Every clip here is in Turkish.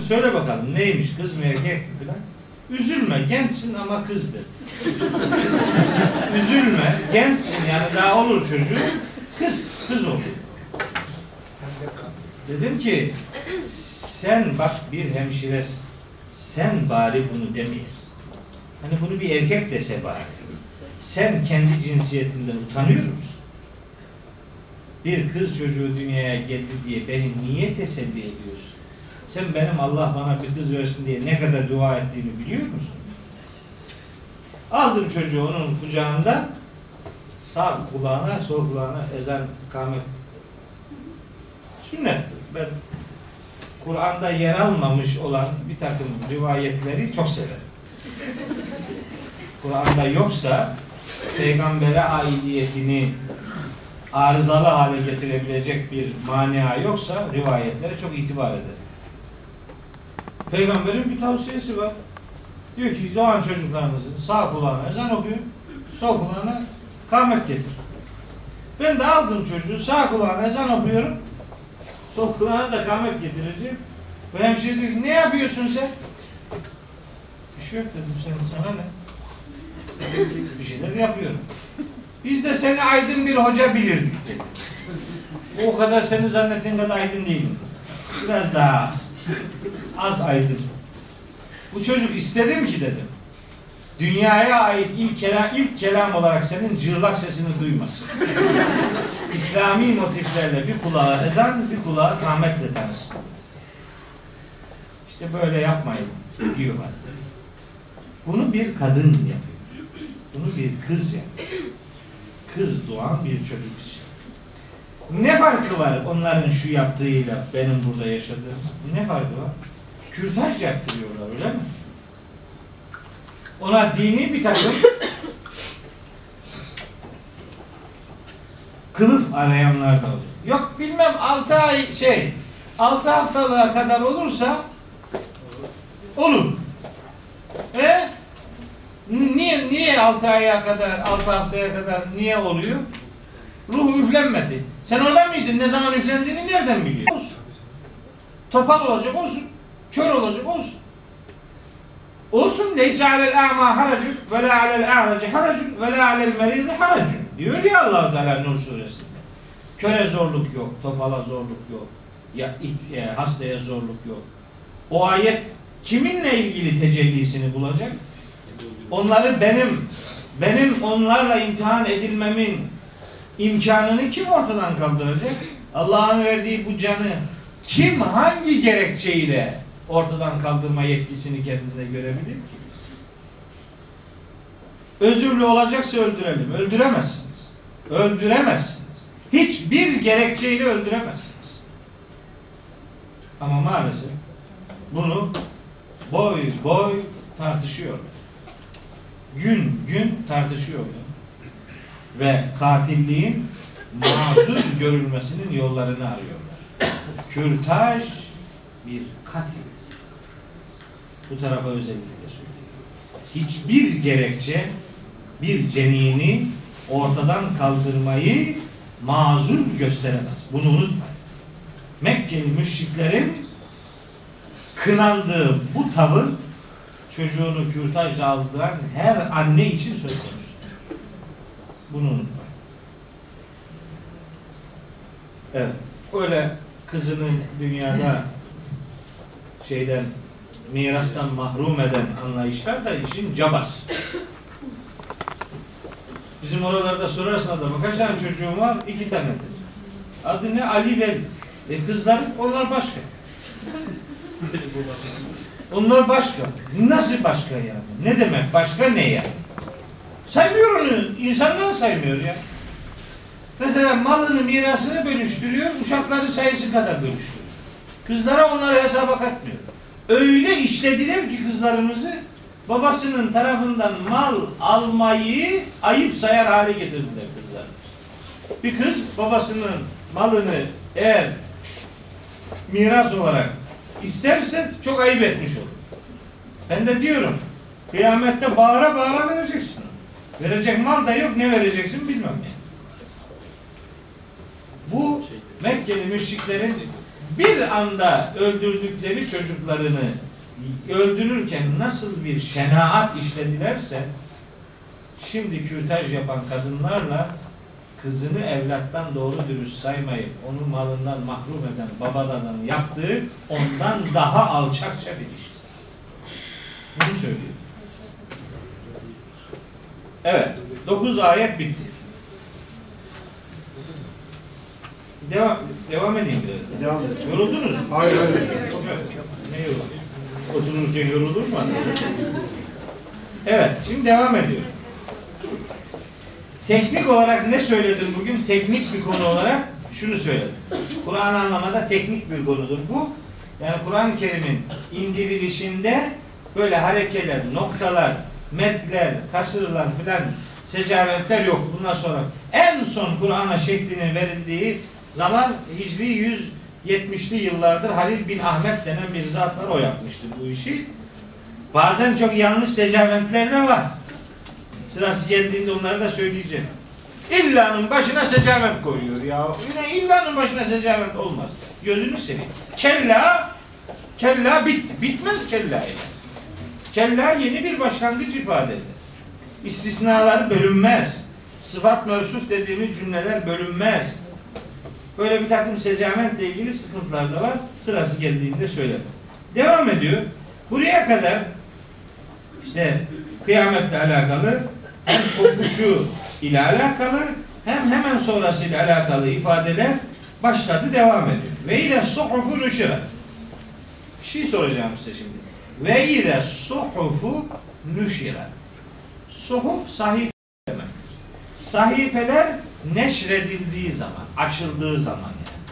Söyle bakalım neymiş kız mı erkek mi filan. Üzülme gençsin ama kız dedi. Üzülme gençsin yani daha olur çocuğu. Kız, kız olur. Dedim ki sen bak bir hemşiresin. Sen bari bunu demeyesin. Hani bunu bir erkek dese bari. Sen kendi cinsiyetinden utanıyor musun? Bir kız çocuğu dünyaya geldi diye beni niye teselli ediyorsun? Sen benim Allah bana bir kız versin diye ne kadar dua ettiğimi biliyor musun? Aldım çocuğu onun kucağında sağ kulağına sol kulağına ezan kamet sünnettir. Ben Kur'an'da yer almamış olan bir takım rivayetleri çok severim. Kur'an'da yoksa peygambere aidiyetini arızalı hale getirebilecek bir mania yoksa rivayetlere çok itibar eder. Peygamberin bir tavsiyesi var. Diyor ki doğan çocuklarınızın sağ kulağına ezan okuyun, sol kulağına kamet getir. Ben de aldım çocuğu sağ kulağına ezan okuyorum, sol kulağına da kamet getireceğim. Ve hemşire diyor ki ne yapıyorsun sen? Bir şey yok dedim sen sana ne? Bir şeyler yapıyorum. Biz de seni aydın bir hoca bilirdik. O kadar seni zannettiğin kadar aydın değilim. Biraz daha az. Az aydın. Bu çocuk istedim ki dedim. Dünyaya ait ilk kelam, ilk kelam olarak senin cırlak sesini duymasın. İslami motiflerle bir kulağa ezan, bir kulağa rahmetle tanısın. İşte böyle yapmayın diyorlar. Bunu bir kadın yapıyor. Bunu bir kız yapıyor. Kız doğan bir çocuk için. Ne farkı var onların şu yaptığıyla benim burada yaşadığım? Ne farkı var? Kürtaj yaptırıyorlar öyle mi? Ona dini bir takım kılıf arayanlar da oluyor. Yok bilmem 6 ay şey 6 haftalığa kadar olursa olur. E niye niye 6 aya kadar 6 haftaya kadar niye oluyor? Ruh üflenmedi. Sen orada mıydın? Ne zaman üflendiğini nereden biliyorsun? Topal olacak olsun. Kör olacak olsun. Olsun leysa alel a'ma haracun ve la alel a'raci haracun ve la alel meridi haracun. Diyor ya Allah Teala Nur suresinde. Köre zorluk yok, topala zorluk yok. Ya e, hastaya zorluk yok. O ayet kiminle ilgili tecellisini bulacak? Onları benim benim onlarla imtihan edilmemin imkanını kim ortadan kaldıracak? Allah'ın verdiği bu canı kim hangi gerekçeyle ortadan kaldırma yetkisini kendinde görebilir ki? Özürlü olacaksa öldürelim. Öldüremezsiniz. Öldüremezsiniz. Hiçbir gerekçeyle öldüremezsiniz. Ama maalesef bunu boy boy tartışıyorlar. Gün gün tartışıyorlar. Ve katilliğin mazur görülmesinin yollarını arıyorlar. Kürtaj bir katil. Bu tarafa özellikle söylüyorum. Hiçbir gerekçe bir cenini ortadan kaldırmayı mazur gösteremez. Bunu unutmayın. Mekkeli müşriklerin kınandığı bu tavır çocuğunu kürtajla aldıran her anne için söz konusu. Bunu unutmayın. Evet. Öyle kızını dünyada şeyden mirastan mahrum eden anlayışlar da işin cabası. Bizim oralarda sorarsan adama kaç tane çocuğum var? İki tanedir. Adı ne? Ali ve e kızlar onlar başka. Onlar başka. Nasıl başka yani? Ne demek? Başka ne yani? Saymıyor onu. İnsanlar saymıyor ya. Mesela malını, mirasını bölüştürüyor, uşakları sayısı kadar bölüştürüyor. Kızlara onları hesaba katmıyor. Öyle işlediler ki kızlarımızı babasının tarafından mal almayı ayıp sayar hale getirdiler kızlar. Bir kız babasının malını eğer miras olarak isterse çok ayıp etmiş olur. Ben de diyorum kıyamette bağıra bağıra vereceksin. Verecek mal da yok ne vereceksin bilmem ne. Bu Mekkeli müşriklerin bir anda öldürdükleri çocuklarını öldürürken nasıl bir şenaat işledilerse şimdi kürtaj yapan kadınlarla kızını evlattan doğru dürüst saymayıp onun malından mahrum eden babalarının yaptığı ondan daha alçakça bir iştir. Bunu söylüyor. Evet. 9 ayet bitti. Devam, devam edeyim biraz. Devam edelim. Yoruldunuz mu? Hayır hayır. Ne yoruldu? Otururken yorulur mu? Evet, şimdi devam ediyor. Teknik olarak ne söyledim bugün? Teknik bir konu olarak şunu söyledim. Kur'an anlamada teknik bir konudur bu. Yani Kur'an-ı Kerim'in indirilişinde böyle harekeler, noktalar, metler, kasırlar filan secavetler yok. Bundan sonra en son Kur'an'a şeklinin verildiği zaman Hicri 170'li yıllardır Halil bin Ahmet denen bir zat var. O yapmıştı bu işi. Bazen çok yanlış secavetler de var. Sırası geldiğinde onları da söyleyeceğim. İllanın başına secavet koyuyor ya. Yine illanın başına secavet olmaz. Gözünü seveyim. Kella, kella bitti. Bitmez kella ile. Kella yeni bir başlangıç ifade eder. İstisnalar bölünmez. Sıfat mevsuf dediğimiz cümleler bölünmez. Böyle bir takım secametle ilgili sıkıntılar da var. Sırası geldiğinde söylerim. Devam ediyor. Buraya kadar işte kıyametle alakalı hem kopuşu ile alakalı hem hemen sonrasıyla alakalı ifadeler başladı devam ediyor. Ve ile suhufu nüşirat. Bir şey soracağım size şimdi. Ve ile suhufu nüşirat. Suhuf sahife demek. Sahifeler neşredildiği zaman, açıldığı zaman yani.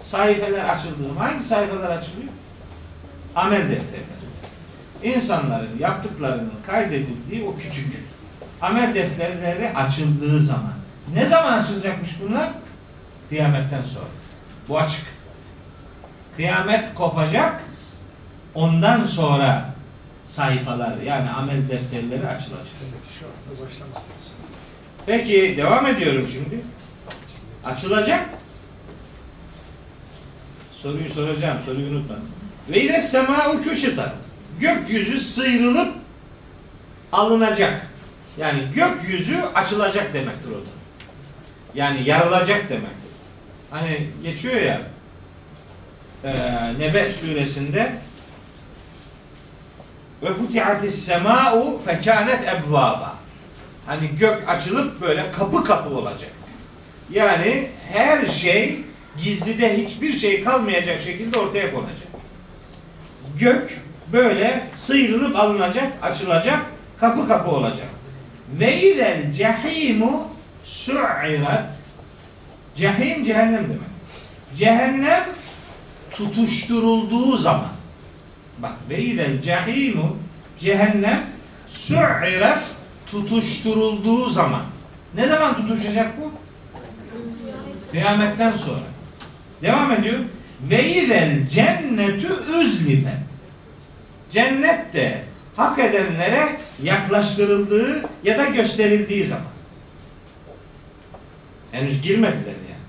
Sahifeler açıldığı zaman, hangi sayfalar açılıyor? Amel defterleri. İnsanların yaptıklarının kaydedildiği o küçük amel defterleri açıldığı zaman. Ne zaman açılacakmış bunlar? Kıyametten sonra. Bu açık. Kıyamet kopacak. Ondan sonra sayfalar yani amel defterleri açılacak. Demek ki şu anda başlamak lazım. Peki devam ediyorum şimdi. Açılacak. Soruyu soracağım. Soruyu unutma. Ve ile sema uçuşita. Gökyüzü sıyrılıp alınacak. Yani gökyüzü açılacak demektir o da. Yani yarılacak demektir. Hani geçiyor ya e, Nebe suresinde ve futihatis sema'u fekanet ebvaba. Hani gök açılıp böyle kapı kapı olacak. Yani her şey gizlide hiçbir şey kalmayacak şekilde ortaya konacak. Gök böyle sıyrılıp alınacak, açılacak, kapı kapı olacak. Ve izel cehimu su'irat Cehim cehennem demek. Cehennem tutuşturulduğu zaman bak ve izel cehimu cehennem su'irat tutuşturulduğu zaman. Ne zaman tutuşacak bu? Kıyametten sonra. Devam ediyor. Ve izel cennetü üzlifet. Cennet de hak edenlere yaklaştırıldığı ya da gösterildiği zaman. Henüz girmediler yani.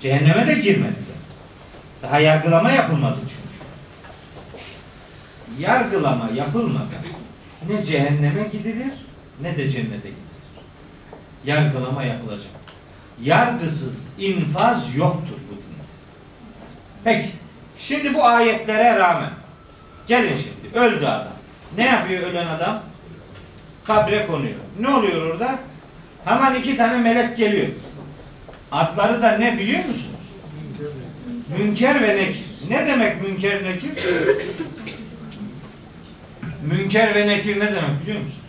Cehenneme de girmediler. Daha yargılama yapılmadı çünkü. Yargılama yapılmadan ne cehenneme gidilir ne de cennete gidilir. Yargılama yapılacak. Yargısız infaz yoktur bu dinde. Peki. Şimdi bu ayetlere rağmen gelin şimdi öldü adam. Ne yapıyor ölen adam? Kabre konuyor. Ne oluyor orada? Hemen iki tane melek geliyor. Adları da ne biliyor musunuz? Münker ve nekir. Ne demek münker nekir? Münker ve nekir ne demek biliyor musunuz?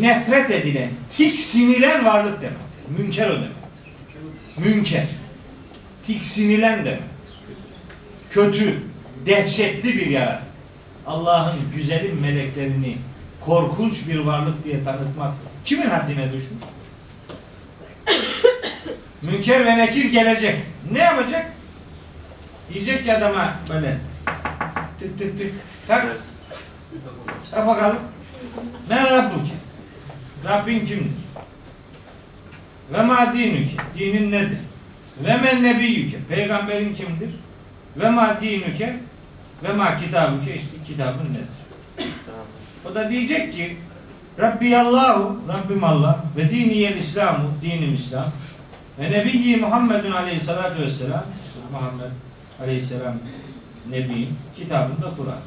Nefret edilen, tiksinilen varlık demektir. Münker o demektir. Münker. Tiksinilen demektir. Kötü, dehşetli bir yaratık. Allah'ın güzelim meleklerini korkunç bir varlık diye tanıtmak kimin haddine düşmüş? Münker ve nekir gelecek. Ne yapacak? Diyecek ki adama böyle tık tık tık tak. Tak bakalım. Ne Rabbuki? Rabbin kimdir? Ve ma dinüki? Dinin nedir? Ve men nebiyyüke. Peygamberin kimdir? Ve ma dinüke. Ve ma kitabüke. işte kitabın nedir? O da diyecek ki Rabbiyallahu, Rabbim Allah ve diniyel İslamu, dinim İslam ve Nebiyyi Muhammedun aleyhissalatu vesselam Muhammed aleyhisselam Nebi kitabında Kur'an.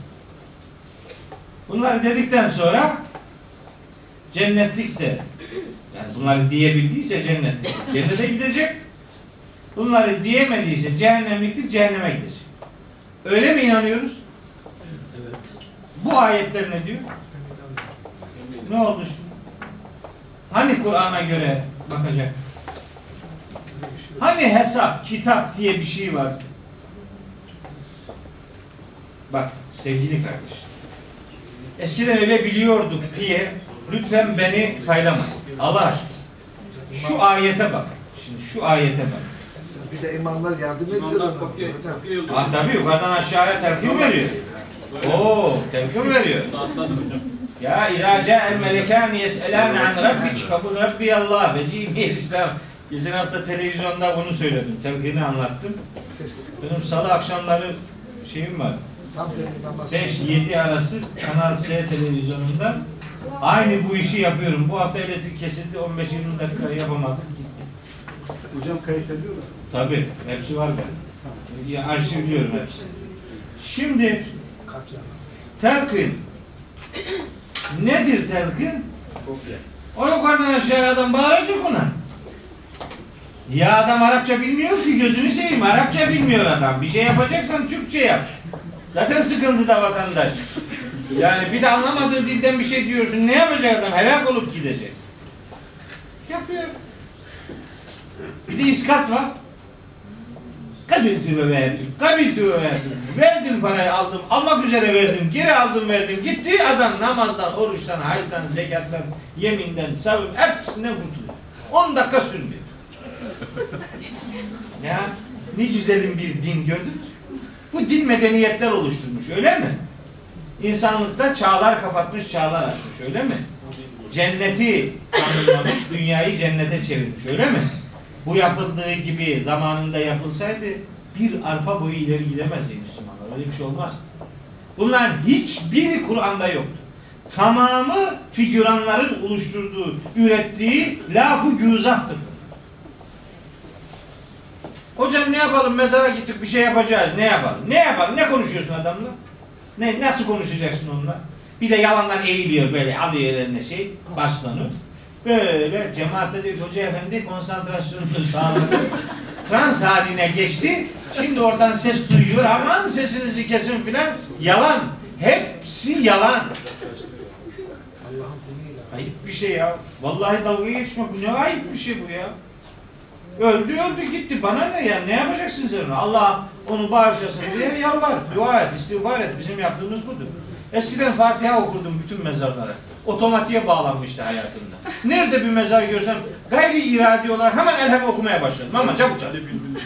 Bunları dedikten sonra cennetlikse yani bunları diyebildiyse cennetlik. Cennete gidecek. Bunları diyemediyse cehennemliktir, cehenneme gidecek. Öyle mi inanıyoruz? Bu ayetler ne diyor? Ne oldu şimdi? Hani Kur'an'a göre bakacak? Hani hesap, kitap diye bir şey var? Bak sevgili kardeşler. Eskiden öyle biliyorduk diye lütfen beni paylamayın. Allah aşkına. Şu ayete bak. Şimdi şu ayete bak. Bir de imamlar yardım ediyor. İmamlar kopya. Ah tabii yukarıdan aşağıya telkin veriyor. Oo, telkin veriyor. Atladım hocam. Ya ila ca'el melekâni yes'elâne an rabbik fekul rabbiyallah ve diniyel İslam. Geçen hafta televizyonda bunu söyledim. Telkini anlattım. Benim salı akşamları şeyim var. Tam benim namaz. 5-7 arası Kanal S televizyonunda aynı bu işi yapıyorum. Bu hafta elektrik kesildi 15-20 dakika yapamadım. Hocam kayıt ediyor mu? Tabii hepsi var ben. Ya, arşivliyorum hepsini. Şimdi telkin nedir telkin? O yukarıdan aşağıya adam bağıracak ona. Ya adam Arapça bilmiyor ki gözünü seveyim. Arapça bilmiyor adam. Bir şey yapacaksan Türkçe yap. Zaten sıkıntıda vatandaş. Yani bir de anlamadığı dilden bir şey diyorsun. Ne yapacak adam? Helak olup gidecek. Yapıyor. Bir de iskat var. Kabiltü ve verdim. Kabiltü ve verdim. Verdim parayı aldım. Almak üzere verdim. Geri aldım verdim. Gitti adam namazdan, oruçtan, hayırdan, zekattan, yeminden, sabır hepsinden kurtuluyor. 10 dakika sürmüyor. ya ne güzelim bir din gördünüz? Bu din medeniyetler oluşturmuş öyle mi? İnsanlıkta çağlar kapatmış, çağlar açmış öyle mi? Cenneti tanımlamış, dünyayı cennete çevirmiş öyle mi? Bu yapıldığı gibi zamanında yapılsaydı bir arpa boyu ileri gidemezdi Müslümanlar. Öyle bir şey olmaz. Bunlar hiçbiri Kur'an'da yoktu. Tamamı figüranların oluşturduğu, ürettiği lafı güzaftır. Hocam ne yapalım? Mezara gittik bir şey yapacağız. Ne yapalım? Ne yapalım? Ne konuşuyorsun adamla? Ne nasıl konuşacaksın onunla? Bir de yalandan eğiliyor böyle alıyor eline şey bastonu. Böyle cemaatte diyor hoca efendi konsantrasyonunu sağladı. Trans haline geçti. Şimdi oradan ses duyuyor. Aman sesinizi kesin filan. Yalan. Hepsi yalan. Ayıp bir şey ya. Vallahi dalga geçme. Bu ne ayıp bir şey bu ya. Öldü öldü gitti. Bana ne ya? Ne yapacaksın sen? Allah onu bağışlasın diye yalvar. Dua et, istiğfar et. Bizim yaptığımız budur. Eskiden Fatiha okurdum bütün mezarlara. Otomatiğe bağlanmıştı hayatımda. Nerede bir mezar görsem gayri iradi olarak hemen elham okumaya başladım. Ama çabuk çabuk.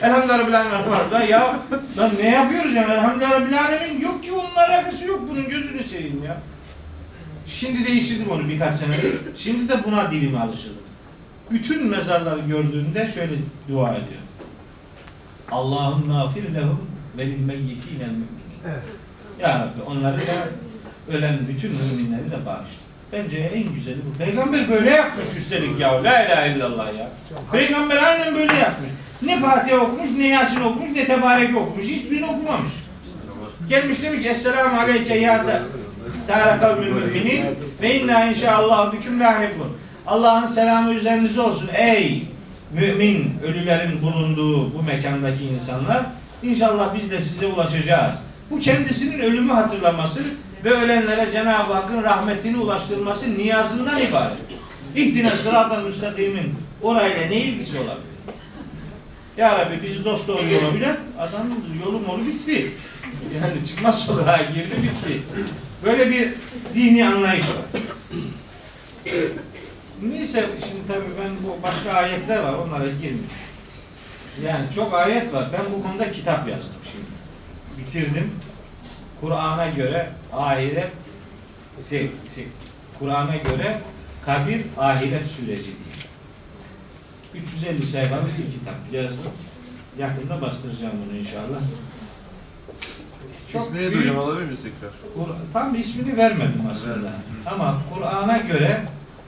Elhamdülillah Rabbil Alemin ya lan ne yapıyoruz yani? Elhamdülillah Rabbil yok ki onun alakası yok. Bunun gözünü seveyim ya. Şimdi değiştirdim onu birkaç sene. Şimdi de buna dilime alışıldım. Bütün mezarları gördüğünde şöyle dua ediyor. Allahümme afir lehum ve lil meyyitinel müminin. Evet. Ya Rabbi onları da ölen bütün müminleri de bağışla. Bence en güzeli bu. Peygamber böyle yapmış üstelik ya. La ilahe illallah ya. Peygamber aynen böyle yapmış. Ne Fatiha okumuş, ne Yasin okumuş, ne Tebarek okumuş. Hiçbirini okumamış. Gelmiş demiş ki Esselamu aleyke ya da kavmül müminin ve inna inşallah büküm lahikun. Allah'ın selamı üzerinize olsun ey mümin ölülerin bulunduğu bu mekandaki insanlar. İnşallah biz de size ulaşacağız. Bu kendisinin ölümü hatırlaması ve ölenlere Cenab-ı Hakk'ın rahmetini ulaştırması niyazından ibaret. İhdine sıradan müstakimin orayla ne ilgisi olabilir? Ya Rabbi bizi dost doğru yola bilen adamın yolu molu bitti. Yani çıkmaz sokağa girdi bitti. Böyle bir dini anlayış var. Neyse şimdi tabii ben bu başka ayetler var onlara girmiyorum. Yani çok ayet var. Ben bu konuda kitap yazdım şimdi. Bitirdim. Kur'an'a göre ahiret şey, şey Kur'an'a göre kabir ahiret süreci diye. 350 sayfalık bir kitap yazdım. Yakında bastıracağım bunu inşallah. Çok İsmini büyük- hocam alabilir miyiz tekrar? Kur- tam ismini vermedim aslında. Ama Kur'an'a göre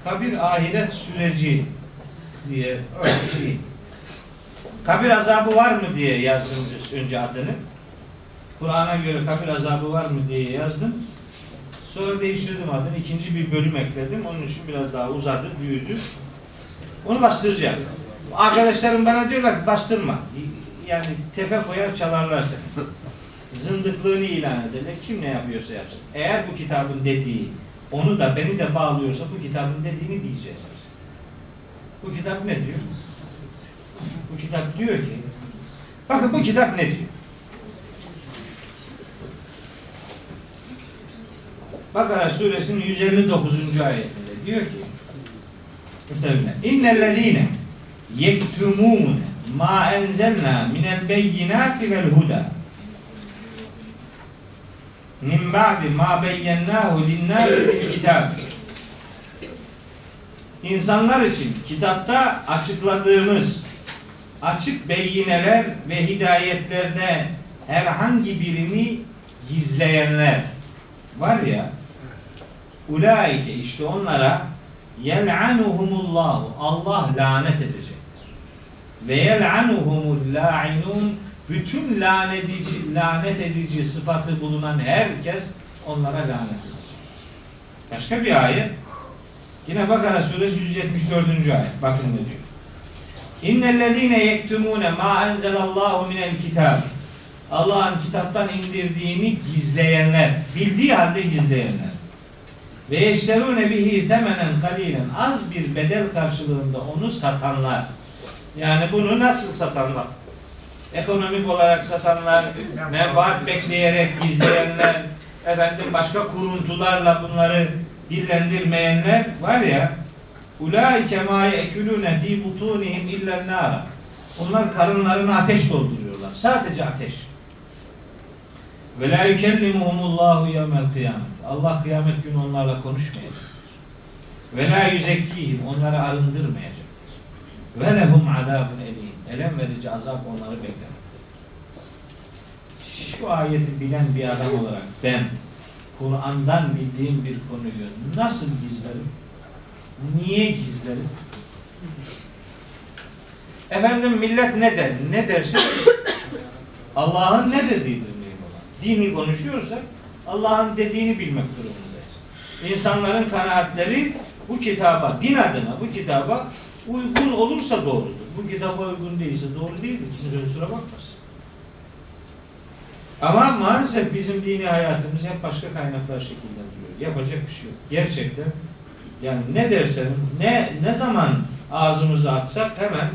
kabir ahiret süreci diye öyle şey. Kabir azabı var mı diye yazdım önce adını. Kur'an'a göre kabir azabı var mı diye yazdım. Sonra değiştirdim adını. ikinci bir bölüm ekledim. Onun için biraz daha uzadı, büyüdü. Onu bastıracağım. Arkadaşlarım bana diyorlar ki bastırma. Yani tefe koyar çalarlar seni zındıklığını ilan ederler. Kim ne yapıyorsa yapsın. Eğer bu kitabın dediği onu da beni de bağlıyorsa bu kitabın dediğini diyeceğiz biz. Bu kitap ne diyor? Bu kitap diyor ki bakın bu kitap ne diyor? Bakara suresinin 159. ayetinde diyor ki mesela innellezine yektumun ma enzelna minel beyinati vel huda min ba'di ma beyyennahu linnâsi fil kitab. İnsanlar için kitapta açıkladığımız açık beyineler ve hidayetlerde herhangi birini gizleyenler var ya ulaike işte onlara yel'anuhumullahu Allah lanet edecektir. Ve yel'anuhumul la'inun bütün lanet edici, lanet edici sıfatı bulunan herkes onlara lanet edecek. Başka bir ayet yine Bakara suresi 174. ayet. Bakın ne diyor. İnnellezîne yektumûne mâ enzelallahu minel kitâb. Allah'ın kitaptan indirdiğini gizleyenler, bildiği halde gizleyenler. Ve yeşterûne bihi semenen kalilen az bir bedel karşılığında onu satanlar. Yani bunu nasıl satanlar? Ekonomik olarak satanlar, menfaat bekleyerek gizleyenler, efendim başka kuruntularla bunları dillendirmeyenler var ya ulaike ma yekulune fi butunihim illa nar. Onlar karınlarını ateş dolduruyorlar. Sadece ateş. Ve la yukellimuhumullahu yevmel kıyamet. Allah kıyamet günü onlarla konuşmayacak. Ve la yüzekkihim. Onları arındırmayacaktır. Ve lehum azabun elim. Elem verici azap onları bekler. Şu ayeti bilen bir adam olarak ben Kur'an'dan bildiğim bir konuyu nasıl gizlerim? Niye gizlerim? Efendim millet ne der? Ne derse Allah'ın ne dediğidir mühim olan. Dini konuşuyorsak Allah'ın dediğini bilmek durumundayız. İnsanların kanaatleri bu kitaba, din adına bu kitaba uygun olursa doğrudur. Bu kitaba uygun değilse doğru değildir. Kimse kusura bakmasın. Ama maalesef bizim dini hayatımız hep başka kaynaklar şekillendiriyor. Yapacak bir şey yok. Gerçekten yani ne dersen, ne ne zaman ağzımızı açsak hemen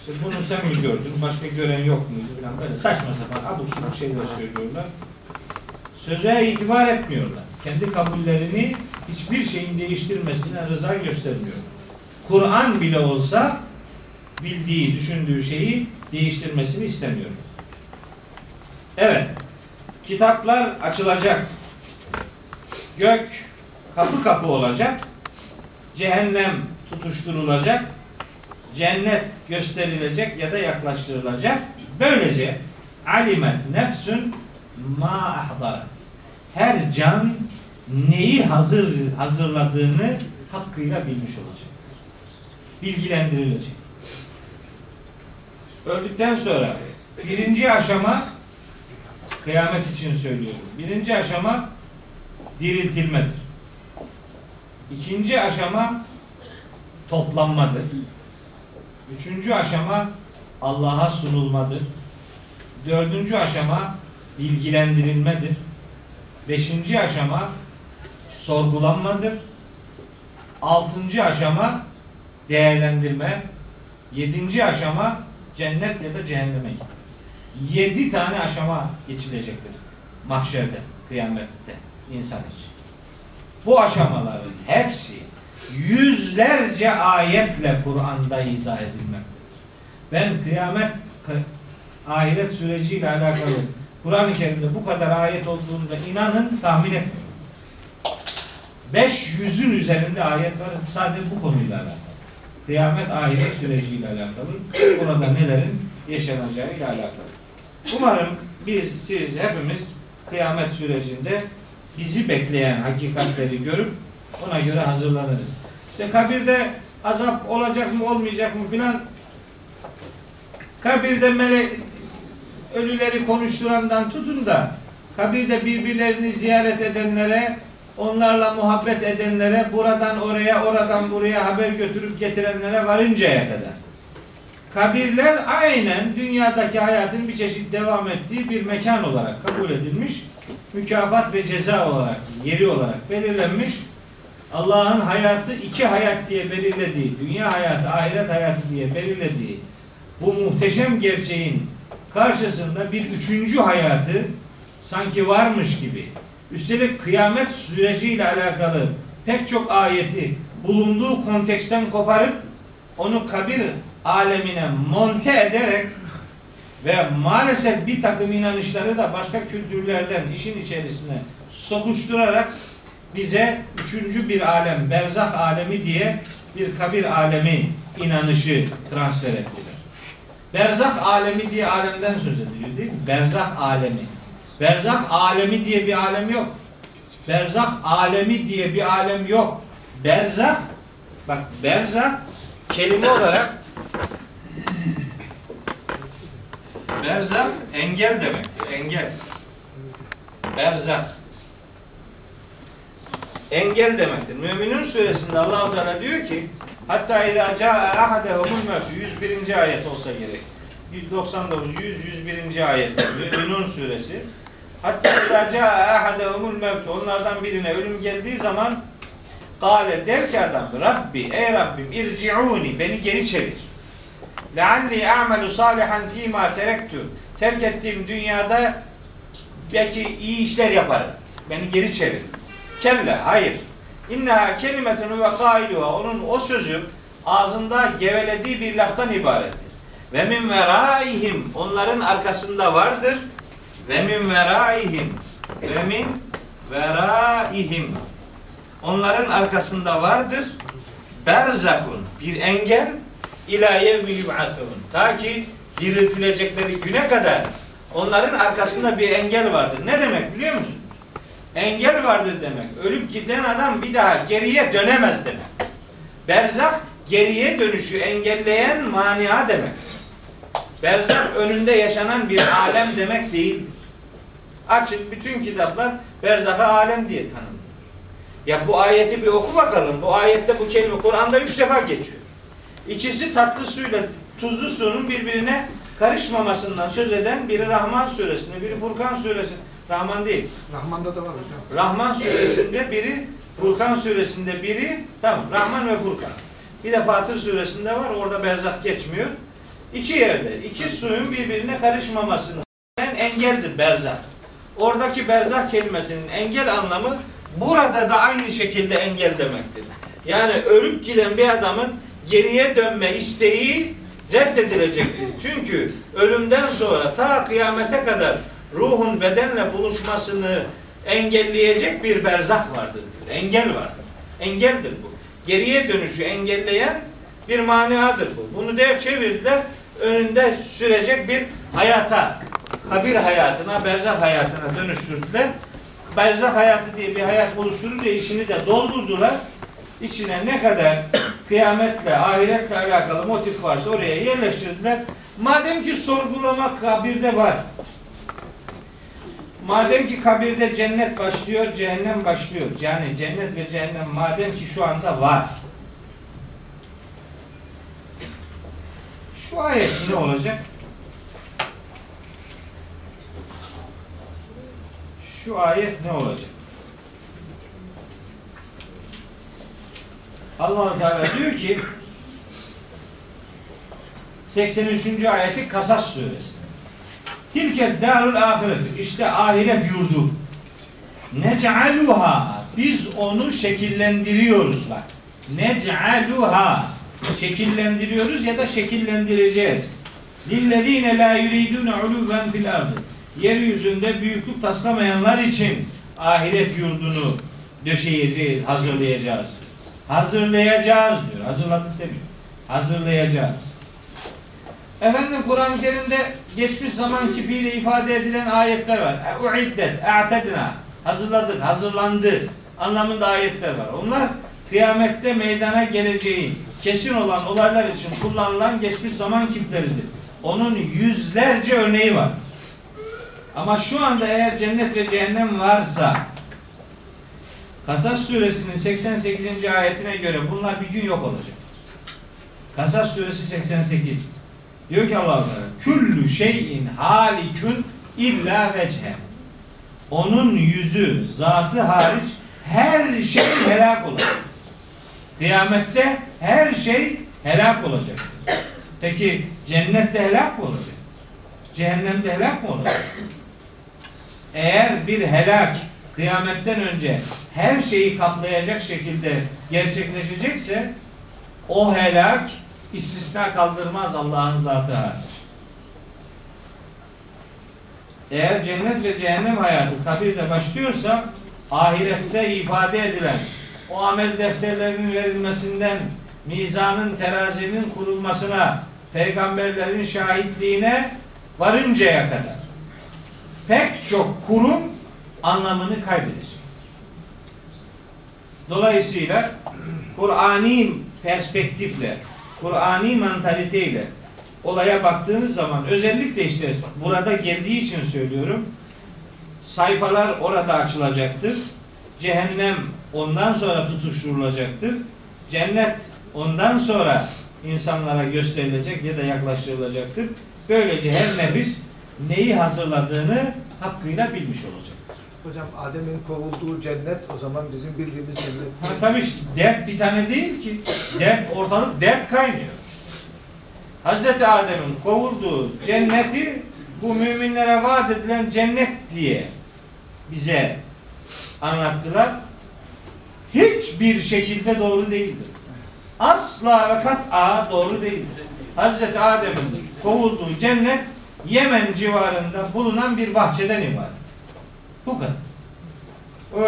işte bunu sen mi gördün, başka gören yok muydu falan böyle saçma sapan abuk subuk şeyler söylüyorlar. Söze itibar etmiyorlar. Kendi kabullerini hiçbir şeyin değiştirmesine rıza göstermiyorlar. Kur'an bile olsa bildiği, düşündüğü şeyi değiştirmesini istemiyor. Evet. Kitaplar açılacak. Gök kapı kapı olacak. Cehennem tutuşturulacak. Cennet gösterilecek ya da yaklaştırılacak. Böylece alimet nefsün ma ahdarat. Her can neyi hazır hazırladığını hakkıyla bilmiş olacak. Bilgilendirilecek. Öldükten sonra birinci aşama kıyamet için söylüyorum. Birinci aşama diriltilmedir. İkinci aşama toplanmadır. Üçüncü aşama Allah'a sunulmadır. Dördüncü aşama bilgilendirilmedir. Beşinci aşama sorgulanmadır. Altıncı aşama değerlendirme. Yedinci aşama cennet ya da cehenneme gitmek. Yedi tane aşama geçilecektir. Mahşerde, kıyamette insan için. Bu aşamaların hepsi yüzlerce ayetle Kur'an'da izah edilmektedir. Ben kıyamet ahiret süreciyle alakalı Kur'an-ı Kerim'de bu kadar ayet olduğunda inanın tahmin etmeyin. 500'ün üzerinde ayet var sadece bu konuyla alakalı. Kıyamet ahiret süreciyle alakalı. Orada nelerin yaşanacağıyla alakalı. Umarım biz, siz, hepimiz kıyamet sürecinde bizi bekleyen hakikatleri görüp ona göre hazırlanırız. İşte kabirde azap olacak mı olmayacak mı filan kabirde melek ölüleri konuşturandan tutun da kabirde birbirlerini ziyaret edenlere onlarla muhabbet edenlere buradan oraya oradan buraya haber götürüp getirenlere varıncaya kadar kabirler aynen dünyadaki hayatın bir çeşit devam ettiği bir mekan olarak kabul edilmiş mükafat ve ceza olarak yeri olarak belirlenmiş Allah'ın hayatı iki hayat diye belirlediği, dünya hayatı, ahiret hayatı diye belirlediği bu muhteşem gerçeğin karşısında bir üçüncü hayatı sanki varmış gibi. Üstelik kıyamet süreciyle alakalı pek çok ayeti bulunduğu konteksten koparıp onu kabir alemine monte ederek ve maalesef bir takım inanışları da başka kültürlerden işin içerisine sokuşturarak bize üçüncü bir alem, berzah alemi diye bir kabir alemi inanışı transfer ettiler. Berzah alemi diye alemden söz ediliyor değil mi? Berzah alemi. Berzah alemi diye bir alem yok. Berzah alemi diye bir alem yok. Berzah bak berzah kelime olarak berzah engel demektir. Engel. Berzah engel demektir. Müminun suresinde Allahu Teala diyor ki hatta ila caa ahadehumul mevt 101. ayet olsa gerek. 199 100 101. ayet Müminun suresi. Hatta caa ahadehumul mevt onlardan birine ölüm geldiği zaman Kale der ki adam Rabbi ey Rabbim irciuni beni geri çevir. Lealli a'melu salihan fîmâ terektu terk ettiğim dünyada belki iyi işler yaparım. Beni geri çevir. Kelle, hayır. İnneha kelimetun ve kailuha. Onun o sözü ağzında gevelediği bir laftan ibarettir. Ve min veraihim. Onların arkasında vardır. Ve min veraihim. Ve min veraihim. Onların arkasında vardır. Berzakun. Bir engel. İlâ yevmi yub'atun. Ta ki diriltilecekleri güne kadar onların arkasında bir engel vardır. Ne demek biliyor musun? engel vardır demek. Ölüp giden adam bir daha geriye dönemez demek. Berzak geriye dönüşü engelleyen mania demek. Berzak önünde yaşanan bir alem demek değildir. Açın bütün kitaplar berzaka alem diye tanımlıyor. Ya bu ayeti bir oku bakalım. Bu ayette bu kelime Kur'an'da üç defa geçiyor. İkisi tatlı suyla tuzlu suyun birbirine karışmamasından söz eden biri Rahman suresinde, biri Furkan suresinde. Rahman değil. Rahman'da da var hocam. Rahman suresinde biri, Furkan suresinde biri, tamam Rahman ve Furkan. Bir de Fatır suresinde var, orada berzak geçmiyor. İki yerde, iki suyun birbirine karışmamasını engeldir berzak. Oradaki berzak kelimesinin engel anlamı burada da aynı şekilde engel demektir. Yani ölüp giden bir adamın geriye dönme isteği reddedilecektir. Çünkü ölümden sonra ta kıyamete kadar ruhun bedenle buluşmasını engelleyecek bir berzah vardır. diyor. Engel vardır. Engeldir bu. Geriye dönüşü engelleyen bir maniadır bu. Bunu dev çevirdiler. Önünde sürecek bir hayata, kabir hayatına, berzah hayatına dönüştürdüler. Berzah hayatı diye bir hayat oluşturunca işini de doldurdular. İçine ne kadar kıyametle, ahiretle alakalı motif varsa oraya yerleştirdiler. Madem ki sorgulama kabirde var, Madem ki kabirde cennet başlıyor, cehennem başlıyor. Yani cennet ve cehennem madem ki şu anda var. Şu ayet ne olacak? Şu ayet ne olacak? allah Teala diyor ki 83. ayeti Kasas suresi. Tilke darul ahiret. İşte ahiret yurdu. Nec'aluha. Biz onu şekillendiriyoruz bak. Nec'aluha. Şekillendiriyoruz ya da şekillendireceğiz. Lillezine la yuridune uluven fil ardı. Yeryüzünde büyüklük taslamayanlar için ahiret yurdunu döşeyeceğiz, hazırlayacağız. Hazırlayacağız diyor. Hazırladık demiyor. Hazırlayacağız. Efendim Kur'an-ı Kerim'de geçmiş zaman kipiyle ifade edilen ayetler var. Uiddet, a'tedna, hazırladık, hazırlandı anlamında ayetler var. Onlar kıyamette meydana geleceği kesin olan olaylar için kullanılan geçmiş zaman kipleridir. Onun yüzlerce örneği var. Ama şu anda eğer cennet ve cehennem varsa Kasas suresinin 88. ayetine göre bunlar bir gün yok olacak. Kasas suresi 88. Diyor ki Allah Teala küllü şeyin halikün illa vechhe. Onun yüzü, zatı hariç her şey helak olacak. Kıyamette her şey helak olacak. Peki cennette helak mı olacak? Cehennemde helak mı olacak? Eğer bir helak kıyametten önce her şeyi kaplayacak şekilde gerçekleşecekse o helak istisna kaldırmaz Allah'ın zatı hariç. Eğer cennet ve cehennem hayatı kabirde başlıyorsa ahirette ifade edilen o amel defterlerinin verilmesinden mizanın terazinin kurulmasına peygamberlerin şahitliğine varıncaya kadar pek çok kurum anlamını kaybedecek. Dolayısıyla Kur'ani perspektifle, Kur'ani mantaliteyle olaya baktığınız zaman özellikle işte burada geldiği için söylüyorum. Sayfalar orada açılacaktır. Cehennem ondan sonra tutuşturulacaktır. Cennet ondan sonra insanlara gösterilecek ya da yaklaştırılacaktır. Böylece her nefis neyi hazırladığını hakkıyla bilmiş olacak. Hocam Adem'in kovulduğu cennet o zaman bizim bildiğimiz cennet. Ha, tabii işte dert bir tane değil ki. Dert ortalık dert kaynıyor. Hazreti Adem'in kovulduğu cenneti bu müminlere vaat edilen cennet diye bize anlattılar. Hiçbir şekilde doğru değildir. Asla ve kat'a doğru değildir. Hazreti Adem'in kovulduğu cennet Yemen civarında bulunan bir bahçeden ibaret. Bu kadar.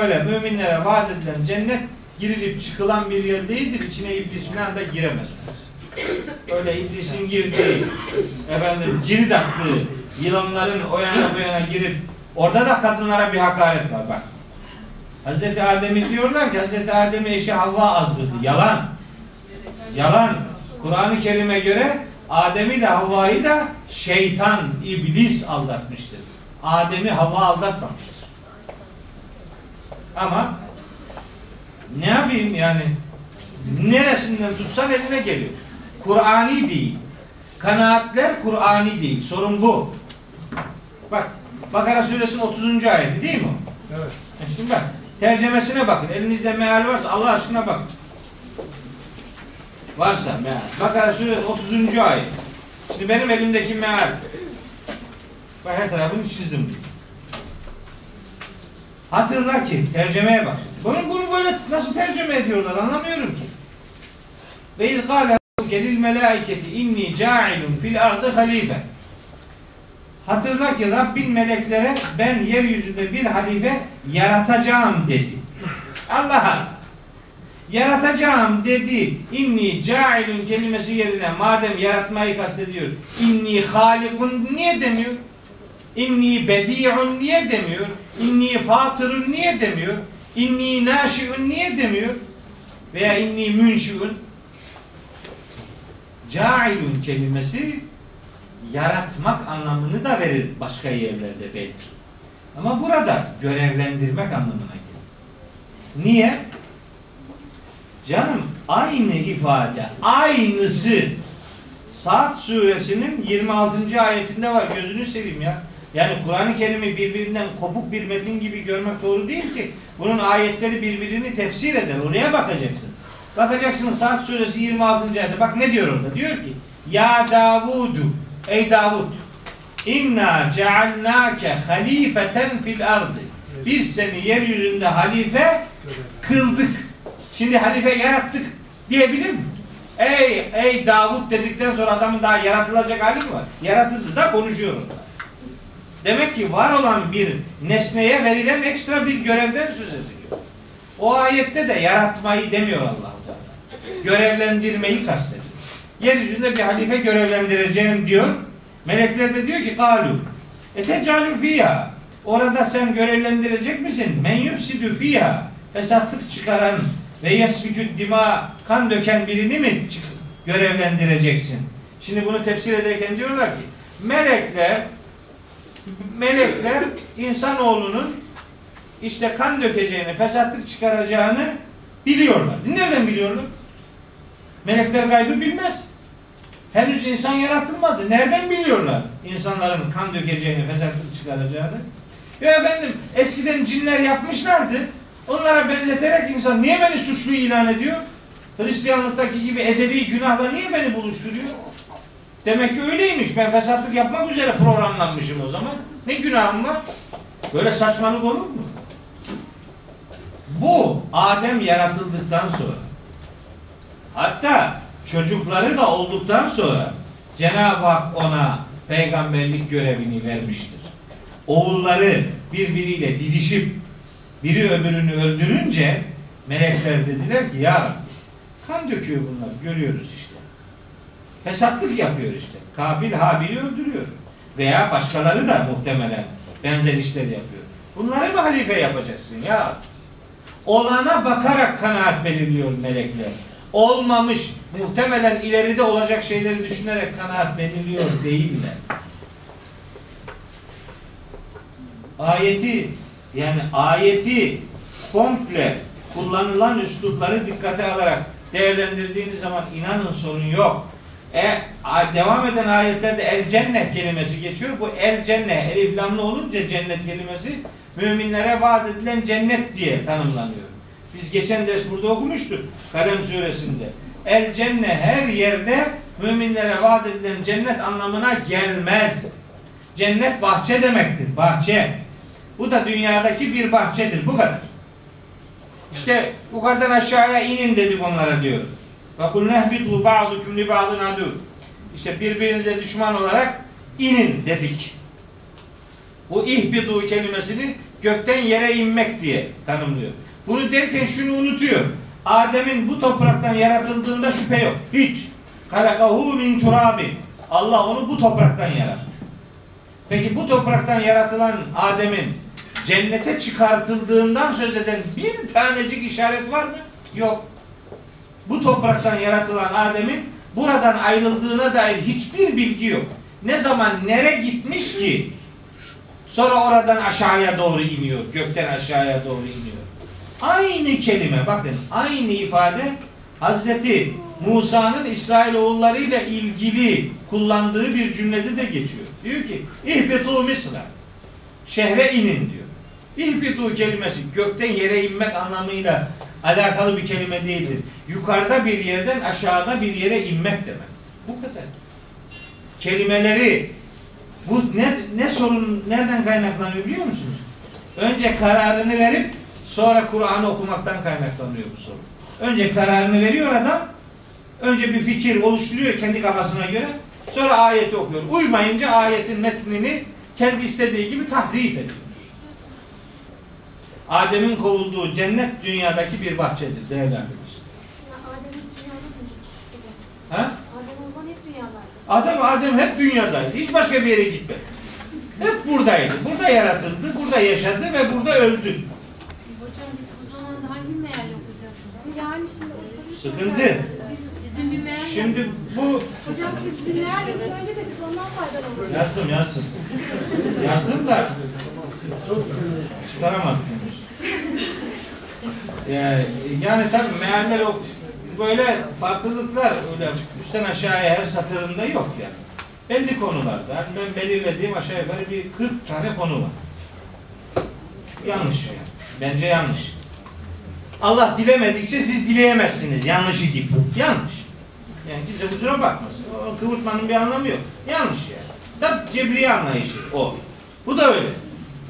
Öyle müminlere vaat edilen cennet girilip çıkılan bir yer değildir. İçine iblis falan da giremez. Öyle iblisin girdiği, efendim cirit attığı, yılanların o yana bu yana girip orada da kadınlara bir hakaret var bak. Hazreti Adem'i diyorlar ki Hazreti Adem'i eşi Havva azdırdı. Yalan. Yalan. Kur'an-ı Kerim'e göre Adem'i de Havva'yı da şeytan, iblis aldatmıştır. Adem'i Havva aldatmamıştır. Ama ne yapayım yani neresinden tutsan eline geliyor. Kur'ani değil. Kanaatler Kur'ani değil. Sorun bu. Bak Bakara suresinin 30. ayeti değil mi? Evet. E Şimdi bak tercemesine bakın. Elinizde meal varsa Allah aşkına bakın. Varsa meal. Bakara suresi 30. ayet. Şimdi benim elimdeki meal. Bak her tarafını çizdim. Hatırla ki tercemeye bak. Bunu, bunu böyle nasıl tercüme ediyorlar anlamıyorum ki. Ve iz kâle gelil melâiketi inni câilun fil ardı halife. Hatırla ki Rabbin meleklere ben yeryüzünde bir halife yaratacağım dedi. Allah'a yaratacağım dedi. İnni cailun kelimesi yerine madem yaratmayı kastediyor. İnni halikun niye demiyor? İnni bedi'un niye demiyor? İnni fatırun niye demiyor? İnni naşi'un niye demiyor? Veya inni münşi'un Cailun kelimesi yaratmak anlamını da verir başka yerlerde belki. Ama burada görevlendirmek anlamına gelir. Niye? Canım aynı ifade, aynısı Saat suresinin 26. ayetinde var. Gözünü seveyim ya. Yani Kur'an-ı Kerim'i birbirinden kopuk bir metin gibi görmek doğru değil ki. Bunun ayetleri birbirini tefsir eder. Oraya bakacaksın. Bakacaksın Saat suresi 26. ayette. Bak ne diyor orada? Diyor ki Ya Davudu Ey Davud İnna cealnâke halifeten fil ardı Biz seni yeryüzünde halife kıldık. Şimdi halife yarattık diyebilir mi? Ey ey Davud dedikten sonra adamın daha yaratılacak hali mi var? Yaratıldı da konuşuyor orada. Demek ki var olan bir nesneye verilen ekstra bir görevden söz ediliyor. O ayette de yaratmayı demiyor Allah. Görevlendirmeyi kastediyor. yeryüzünde bir halife görevlendireceğim diyor. Melekler de diyor ki kalu. Etecalü fiyha. Orada sen görevlendirecek misin? Men yufsidü fiyha. Fesatlık çıkaran ve yesfikü dima kan döken birini mi görevlendireceksin? Şimdi bunu tefsir ederken diyorlar ki melekler melekler insanoğlunun işte kan dökeceğini, fesatlık çıkaracağını biliyorlar. Nereden biliyorlar? Melekler gaybı bilmez. Henüz insan yaratılmadı. Nereden biliyorlar insanların kan dökeceğini, fesatlık çıkaracağını? Ya efendim eskiden cinler yapmışlardı. Onlara benzeterek insan niye beni suçlu ilan ediyor? Hristiyanlıktaki gibi ezeli günahla niye beni buluşturuyor? Demek ki öyleymiş. Ben fesatlık yapmak üzere programlanmışım o zaman. Ne günahım var? Böyle saçmalık olur mu? Bu Adem yaratıldıktan sonra hatta çocukları da olduktan sonra Cenab-ı Hak ona peygamberlik görevini vermiştir. Oğulları birbiriyle didişip biri öbürünü öldürünce melekler dediler ki ya kan döküyor bunlar görüyoruz işte. Fesatlık yapıyor işte. Kabil Habil'i öldürüyor. Veya başkaları da muhtemelen benzer işler yapıyor. Bunları mı halife yapacaksın ya? Olana bakarak kanaat belirliyor melekler. Olmamış, muhtemelen ileride olacak şeyleri düşünerek kanaat belirliyor değiller. Ayeti yani ayeti komple kullanılan üslupları dikkate alarak değerlendirdiğiniz zaman inanın sorun yok. E, devam eden ayetlerde el cennet kelimesi geçiyor. Bu el cennet elif lamlı olunca cennet kelimesi müminlere vaat edilen cennet diye tanımlanıyor. Biz geçen ders burada okumuştuk Kalem suresinde. El cennet her yerde müminlere vaat edilen cennet anlamına gelmez. Cennet bahçe demektir. Bahçe. Bu da dünyadaki bir bahçedir. Bu kadar. İşte yukarıdan aşağıya inin dedik onlara diyor. Ve kul nehbitu ba'dukum li ba'din adu. İşte birbirinize düşman olarak inin dedik. Bu ihbidu kelimesini gökten yere inmek diye tanımlıyor. Bunu derken şunu unutuyor. Adem'in bu topraktan yaratıldığında şüphe yok. Hiç. Halakahu min turabin. Allah onu bu topraktan yarattı. Peki bu topraktan yaratılan Adem'in cennete çıkartıldığından söz eden bir tanecik işaret var mı? Yok. Bu topraktan yaratılan Adem'in buradan ayrıldığına dair hiçbir bilgi yok. Ne zaman nere gitmiş ki sonra oradan aşağıya doğru iniyor. Gökten aşağıya doğru iniyor. Aynı kelime bakın aynı ifade Hazreti Musa'nın İsrailoğullarıyla ilgili kullandığı bir cümlede de geçiyor. Diyor ki İhbitu Misra şehre inin diyor. İhbitu kelimesi gökten yere inmek anlamıyla alakalı bir kelime değildir. Yukarıda bir yerden aşağıda bir yere inmek demek. Bu kadar. Kelimeleri bu ne, ne sorun nereden kaynaklanıyor biliyor musunuz? Önce kararını verip sonra Kur'an'ı okumaktan kaynaklanıyor bu sorun. Önce kararını veriyor adam. Önce bir fikir oluşturuyor kendi kafasına göre. Sonra ayeti okuyor. Uymayınca ayetin metnini kendi istediği gibi tahrif ediyor. Adem'in kovulduğu cennet dünyadaki bir bahçedir değerli arkadaşlar. Ha? Adem o zaman hep dünyadaydı. Adem Adem hep dünyadaydı. Hiç başka bir yere gitmedi. Hep buradaydı. Burada yaratıldı, burada yaşadı ve burada öldü. Hocam biz bu zamanda hangi meal okuyacağız? Yani şimdi o soruyu Sıkıntı. Sizin bir meal Şimdi bu Hocam siz bir meal yazın önce de biz ondan faydalanalım. yazdım yazdım. Yazdım da çıkaramadım henüz. Yani, tabii mealler böyle farklılıklar öyle üstten aşağıya her satırında yok yani. Belli konularda yani ben belirlediğim aşağı yukarı bir 40 tane konu var. Yanlış yani. Bence yanlış. Allah dilemedikçe siz dileyemezsiniz. Yanlışı gibi. Yanlış. Yani kimse kusura bakmasın. O kıvırtmanın bir anlamı yok. Yanlış yani. Tabi cebri anlayışı o. Bu da öyle.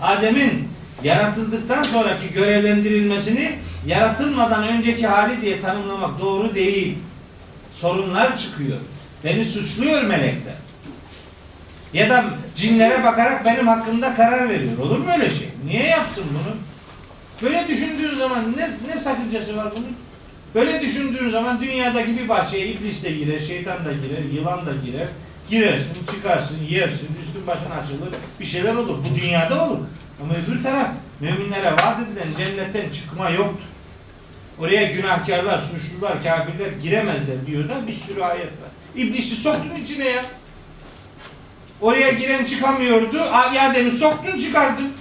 Adem'in yaratıldıktan sonraki görevlendirilmesini yaratılmadan önceki hali diye tanımlamak doğru değil. Sorunlar çıkıyor. Beni suçluyor melekler. Ya da cinlere bakarak benim hakkımda karar veriyor. Olur mu öyle şey? Niye yapsın bunu? Böyle düşündüğün zaman ne, ne sakıncası var bunun? Böyle düşündüğün zaman dünyadaki bir bahçeye iblis de girer, şeytan da girer, yılan da girer. Girersin, çıkarsın, yersin, üstün başın açılır, bir şeyler olur. Bu dünyada olur. Ama öbür taraf, müminlere vaat edilen cennetten çıkma yoktur. Oraya günahkarlar, suçlular, kafirler giremezler diyor da bir sürü ayet var. İblisi soktun içine ya. Oraya giren çıkamıyordu. Adem'i soktun çıkardın.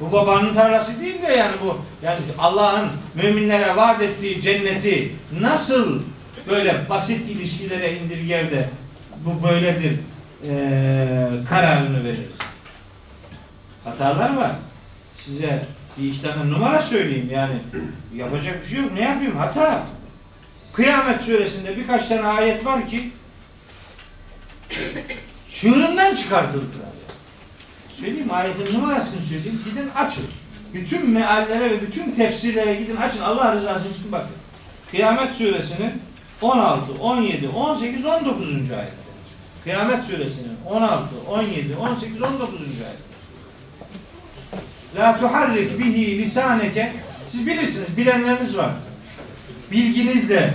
Bu babanın tarlası değil de yani bu yani Allah'ın müminlere vaat ettiği cenneti nasıl böyle basit ilişkilere indirger de bu böyledir eee, kararını veririz. Hatalar var. Size bir tane numara söyleyeyim yani yapacak bir şey yok. Ne yapayım? Hata. Kıyamet suresinde birkaç tane ayet var ki çığırından çıkartıldılar. Söyleyeyim ayetin numarasını söyleyeyim. Gidin açın. Bütün meallere ve bütün tefsirlere gidin açın. Allah rızası için bakın. Kıyamet suresinin 16, 17, 18, 19. ayetleri. Kıyamet suresinin 16, 17, 18, 19. ayetleri. La tuharrik bihi lisaneke siz bilirsiniz, bilenleriniz var. Bilginizle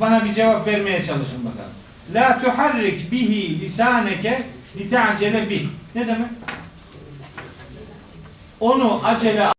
bana bir cevap vermeye çalışın bakalım. La tuharrik bihi lisaneke lita'cele bih. Ne demek? Onu acele